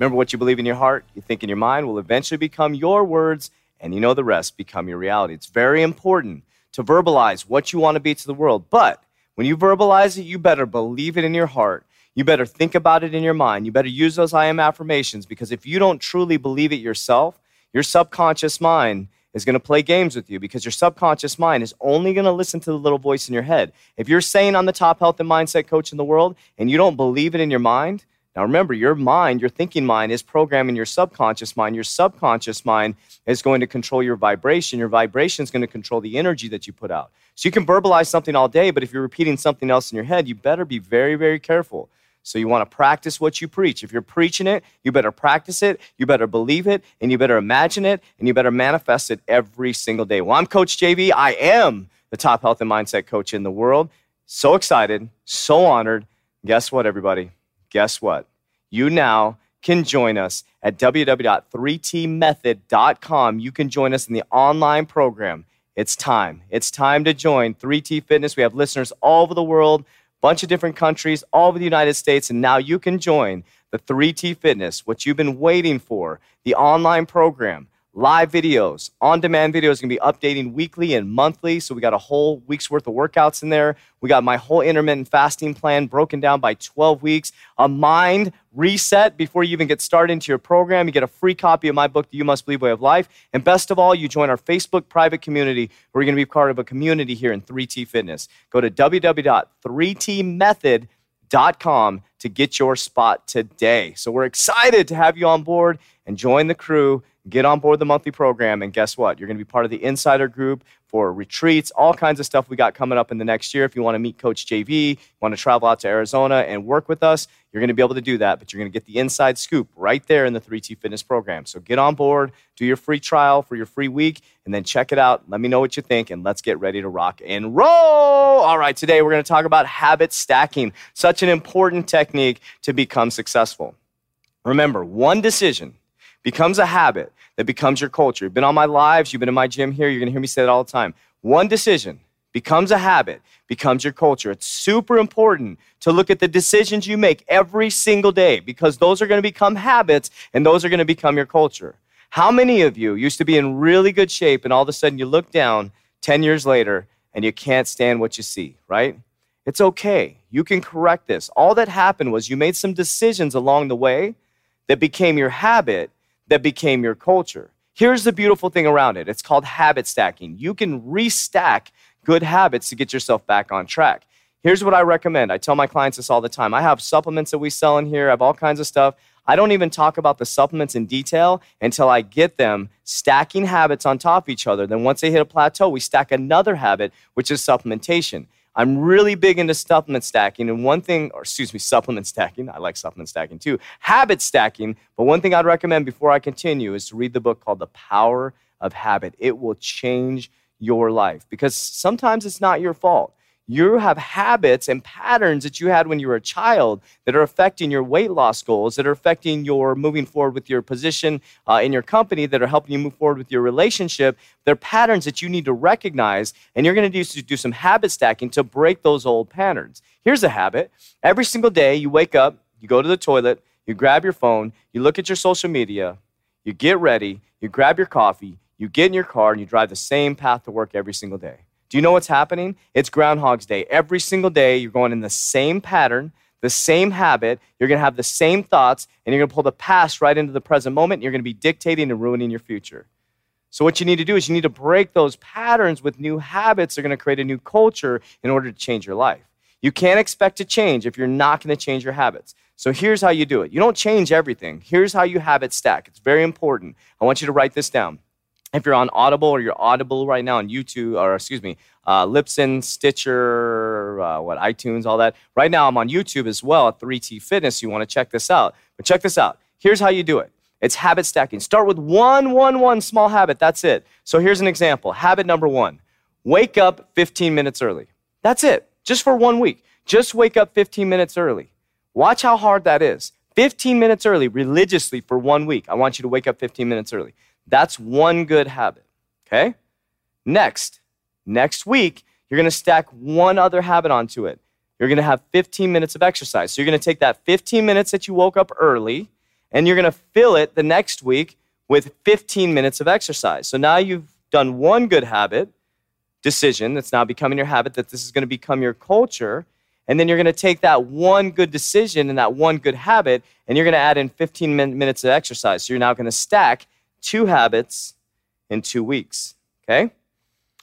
Remember what you believe in your heart, you think in your mind will eventually become your words, and you know the rest become your reality. It's very important to verbalize what you want to be to the world. But when you verbalize it, you better believe it in your heart. You better think about it in your mind. You better use those I am affirmations because if you don't truly believe it yourself, your subconscious mind is going to play games with you because your subconscious mind is only going to listen to the little voice in your head. If you're saying I'm the top health and mindset coach in the world and you don't believe it in your mind, now, remember, your mind, your thinking mind, is programming your subconscious mind. Your subconscious mind is going to control your vibration. Your vibration is going to control the energy that you put out. So you can verbalize something all day, but if you're repeating something else in your head, you better be very, very careful. So you want to practice what you preach. If you're preaching it, you better practice it, you better believe it, and you better imagine it, and you better manifest it every single day. Well, I'm Coach JV. I am the top health and mindset coach in the world. So excited, so honored. Guess what, everybody? Guess what? You now can join us at www.3tmethod.com. You can join us in the online program. It's time. It's time to join 3T Fitness. We have listeners all over the world, bunch of different countries, all over the United States, and now you can join the 3T Fitness, what you've been waiting for, the online program live videos, on demand videos, to be updating weekly and monthly. So we got a whole week's worth of workouts in there. We got my whole intermittent fasting plan broken down by 12 weeks, a mind reset before you even get started into your program. You get a free copy of my book, The You Must Believe Way of Life. And best of all, you join our Facebook private community where you're to be part of a community here in 3T Fitness. Go to www.3tmethod.com to get your spot today. So we're excited to have you on board and join the crew get on board the monthly program. And guess what? You're going to be part of the insider group for retreats, all kinds of stuff we got coming up in the next year. If you want to meet Coach JV, want to travel out to Arizona and work with us, you're going to be able to do that. But you're going to get the inside scoop right there in the 3T Fitness program. So get on board, do your free trial for your free week, and then check it out. Let me know what you think, and let's get ready to rock and roll. All right, today we're going to talk about habit stacking, such an important technique to become successful. Remember, one decision becomes a habit that becomes your culture. You've been on my lives, you've been in my gym here, you're gonna hear me say that all the time. One decision becomes a habit, becomes your culture. It's super important to look at the decisions you make every single day because those are gonna become habits and those are gonna become your culture. How many of you used to be in really good shape and all of a sudden you look down 10 years later and you can't stand what you see, right? It's okay. You can correct this. All that happened was you made some decisions along the way that became your habit that became your culture. Here's the beautiful thing around it it's called habit stacking. You can restack good habits to get yourself back on track. Here's what I recommend. I tell my clients this all the time. I have supplements that we sell in here, I have all kinds of stuff. I don't even talk about the supplements in detail until I get them stacking habits on top of each other. Then once they hit a plateau, we stack another habit, which is supplementation. I'm really big into supplement stacking. And one thing, or excuse me, supplement stacking. I like supplement stacking too. Habit stacking. But one thing I'd recommend before I continue is to read the book called The Power of Habit. It will change your life because sometimes it's not your fault you have habits and patterns that you had when you were a child that are affecting your weight loss goals, that are affecting your moving forward with your position uh, in your company, that are helping you move forward with your relationship. They're patterns that you need to recognize, and you're going to do, do some habit stacking to break those old patterns. Here's a habit every single day you wake up, you go to the toilet, you grab your phone, you look at your social media, you get ready, you grab your coffee, you get in your car, and you drive the same path to work every single day. Do you know what's happening? It's Groundhog's Day. Every single day, you're going in the same pattern, the same habit. You're going to have the same thoughts, and you're going to pull the past right into the present moment. And you're going to be dictating and ruining your future. So, what you need to do is you need to break those patterns with new habits. They're going to create a new culture in order to change your life. You can't expect to change if you're not going to change your habits. So, here's how you do it you don't change everything. Here's how you habit stack. It's very important. I want you to write this down if you're on Audible or you're Audible right now on YouTube, or excuse me, uh, Libsyn, Stitcher, uh, what iTunes, all that. Right now, I'm on YouTube as well at 3T Fitness. You want to check this out, but check this out. Here's how you do it. It's habit stacking. Start with one, one, one small habit. That's it. So here's an example. Habit number one wake up 15 minutes early. That's it. Just for one week. Just wake up 15 minutes early. Watch how hard that is. 15 minutes early religiously for one week. I want you to wake up 15 minutes early. That's one good habit. Okay? Next, next week, you're to stack one other habit onto it. You're to have 15 minutes of exercise. So you're to take that 15 minutes that you woke up early and you're to fill it the next week with 15 minutes of exercise. So now you've done one good habit decision that's now becoming your habit, that this is to become your culture. And then you're going to take that one good decision and that one good habit, and you're going to add in 15 min- minutes of exercise. So you're now going to stack two habits in two weeks. Okay?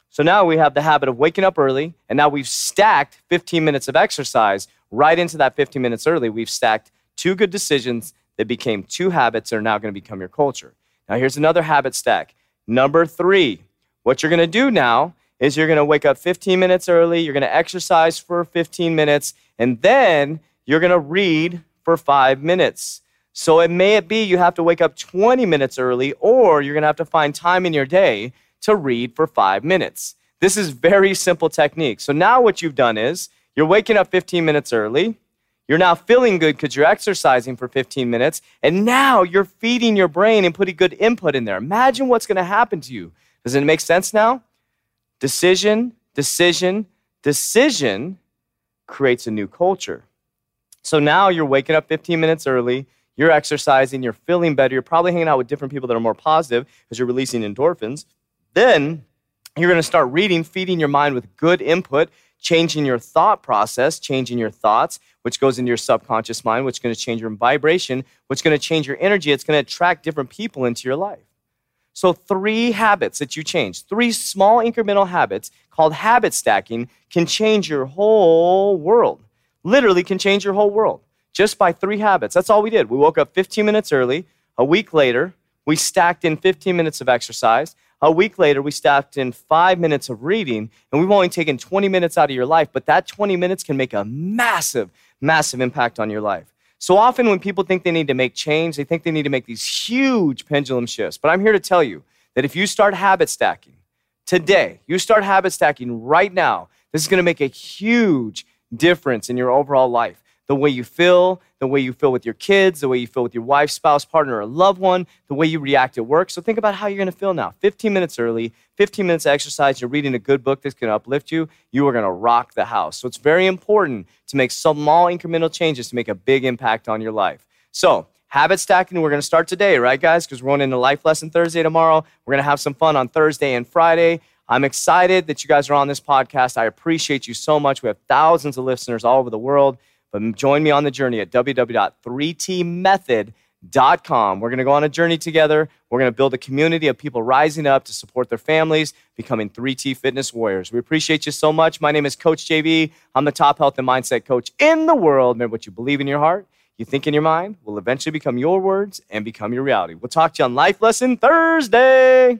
So now we have the habit of waking up early, and now we've stacked 15 minutes of exercise right into that 15 minutes early. We've stacked two good decisions that became two habits that are now going to become your culture. Now, here's another habit stack. Number three, what you're going to do now is you're going to wake up 15 minutes early, you're going to exercise for 15 minutes, and then you're going to read for five minutes. So it may be you have to wake up 20 minutes early, or you're going to have to find time in your day to read for five minutes. This is very simple technique. So now what you've done is you're waking up 15 minutes early. You're now feeling good because you're exercising for 15 minutes. And now you're feeding your brain and putting good input in there. Imagine what's going to happen to you. Does it make sense now? Decision, decision, decision creates a new culture. So now you're waking up 15 minutes early, you're exercising, you're feeling better, you're probably hanging out with different people that are more positive because you're releasing endorphins. Then you're going to start reading, feeding your mind with good input, changing your thought process, changing your thoughts, which goes into your subconscious mind, which is going to change your vibration, which is going to change your energy. It's going to attract different people into your life. So, three habits that you change, three small incremental habits called habit stacking can change your whole world. Literally, can change your whole world just by three habits. That's all we did. We woke up 15 minutes early. A week later, we stacked in 15 minutes of exercise. A week later, we stacked in five minutes of reading, and we've only taken 20 minutes out of your life, but that 20 minutes can make a massive, massive impact on your life. So often, when people think they need to make change, they think they need to make these huge pendulum shifts. But I'm here to tell you that if you start habit stacking today, you start habit stacking right now, this is to make a huge difference in your overall life the way you feel, the way you feel with your kids, the way you feel with your wife, spouse, partner, or loved one, the way you react at work. So think about how you're going to feel now. 15 minutes early, 15 minutes exercise, you're reading a good book that's going to uplift you, you are going to rock the house. So it's very important to make small incremental changes to make a big impact on your life. So, habit stacking, we're going to start today, right, guys? Because we're going into Life Lesson Thursday tomorrow. We're going to have some fun on Thursday and Friday. I'm excited that you guys are on this podcast. I appreciate you so much. We have thousands of listeners all over the world. But join me on the journey at www.3tmethod.com. We're going to go on a journey together. We're going to build a community of people rising up to support their families, becoming 3T fitness warriors. We appreciate you so much. My name is Coach JV. I'm the top health and mindset coach in the world. Remember what you believe in your heart, you think in your mind, will eventually become your words and become your reality. We'll talk to you on Life Lesson Thursday.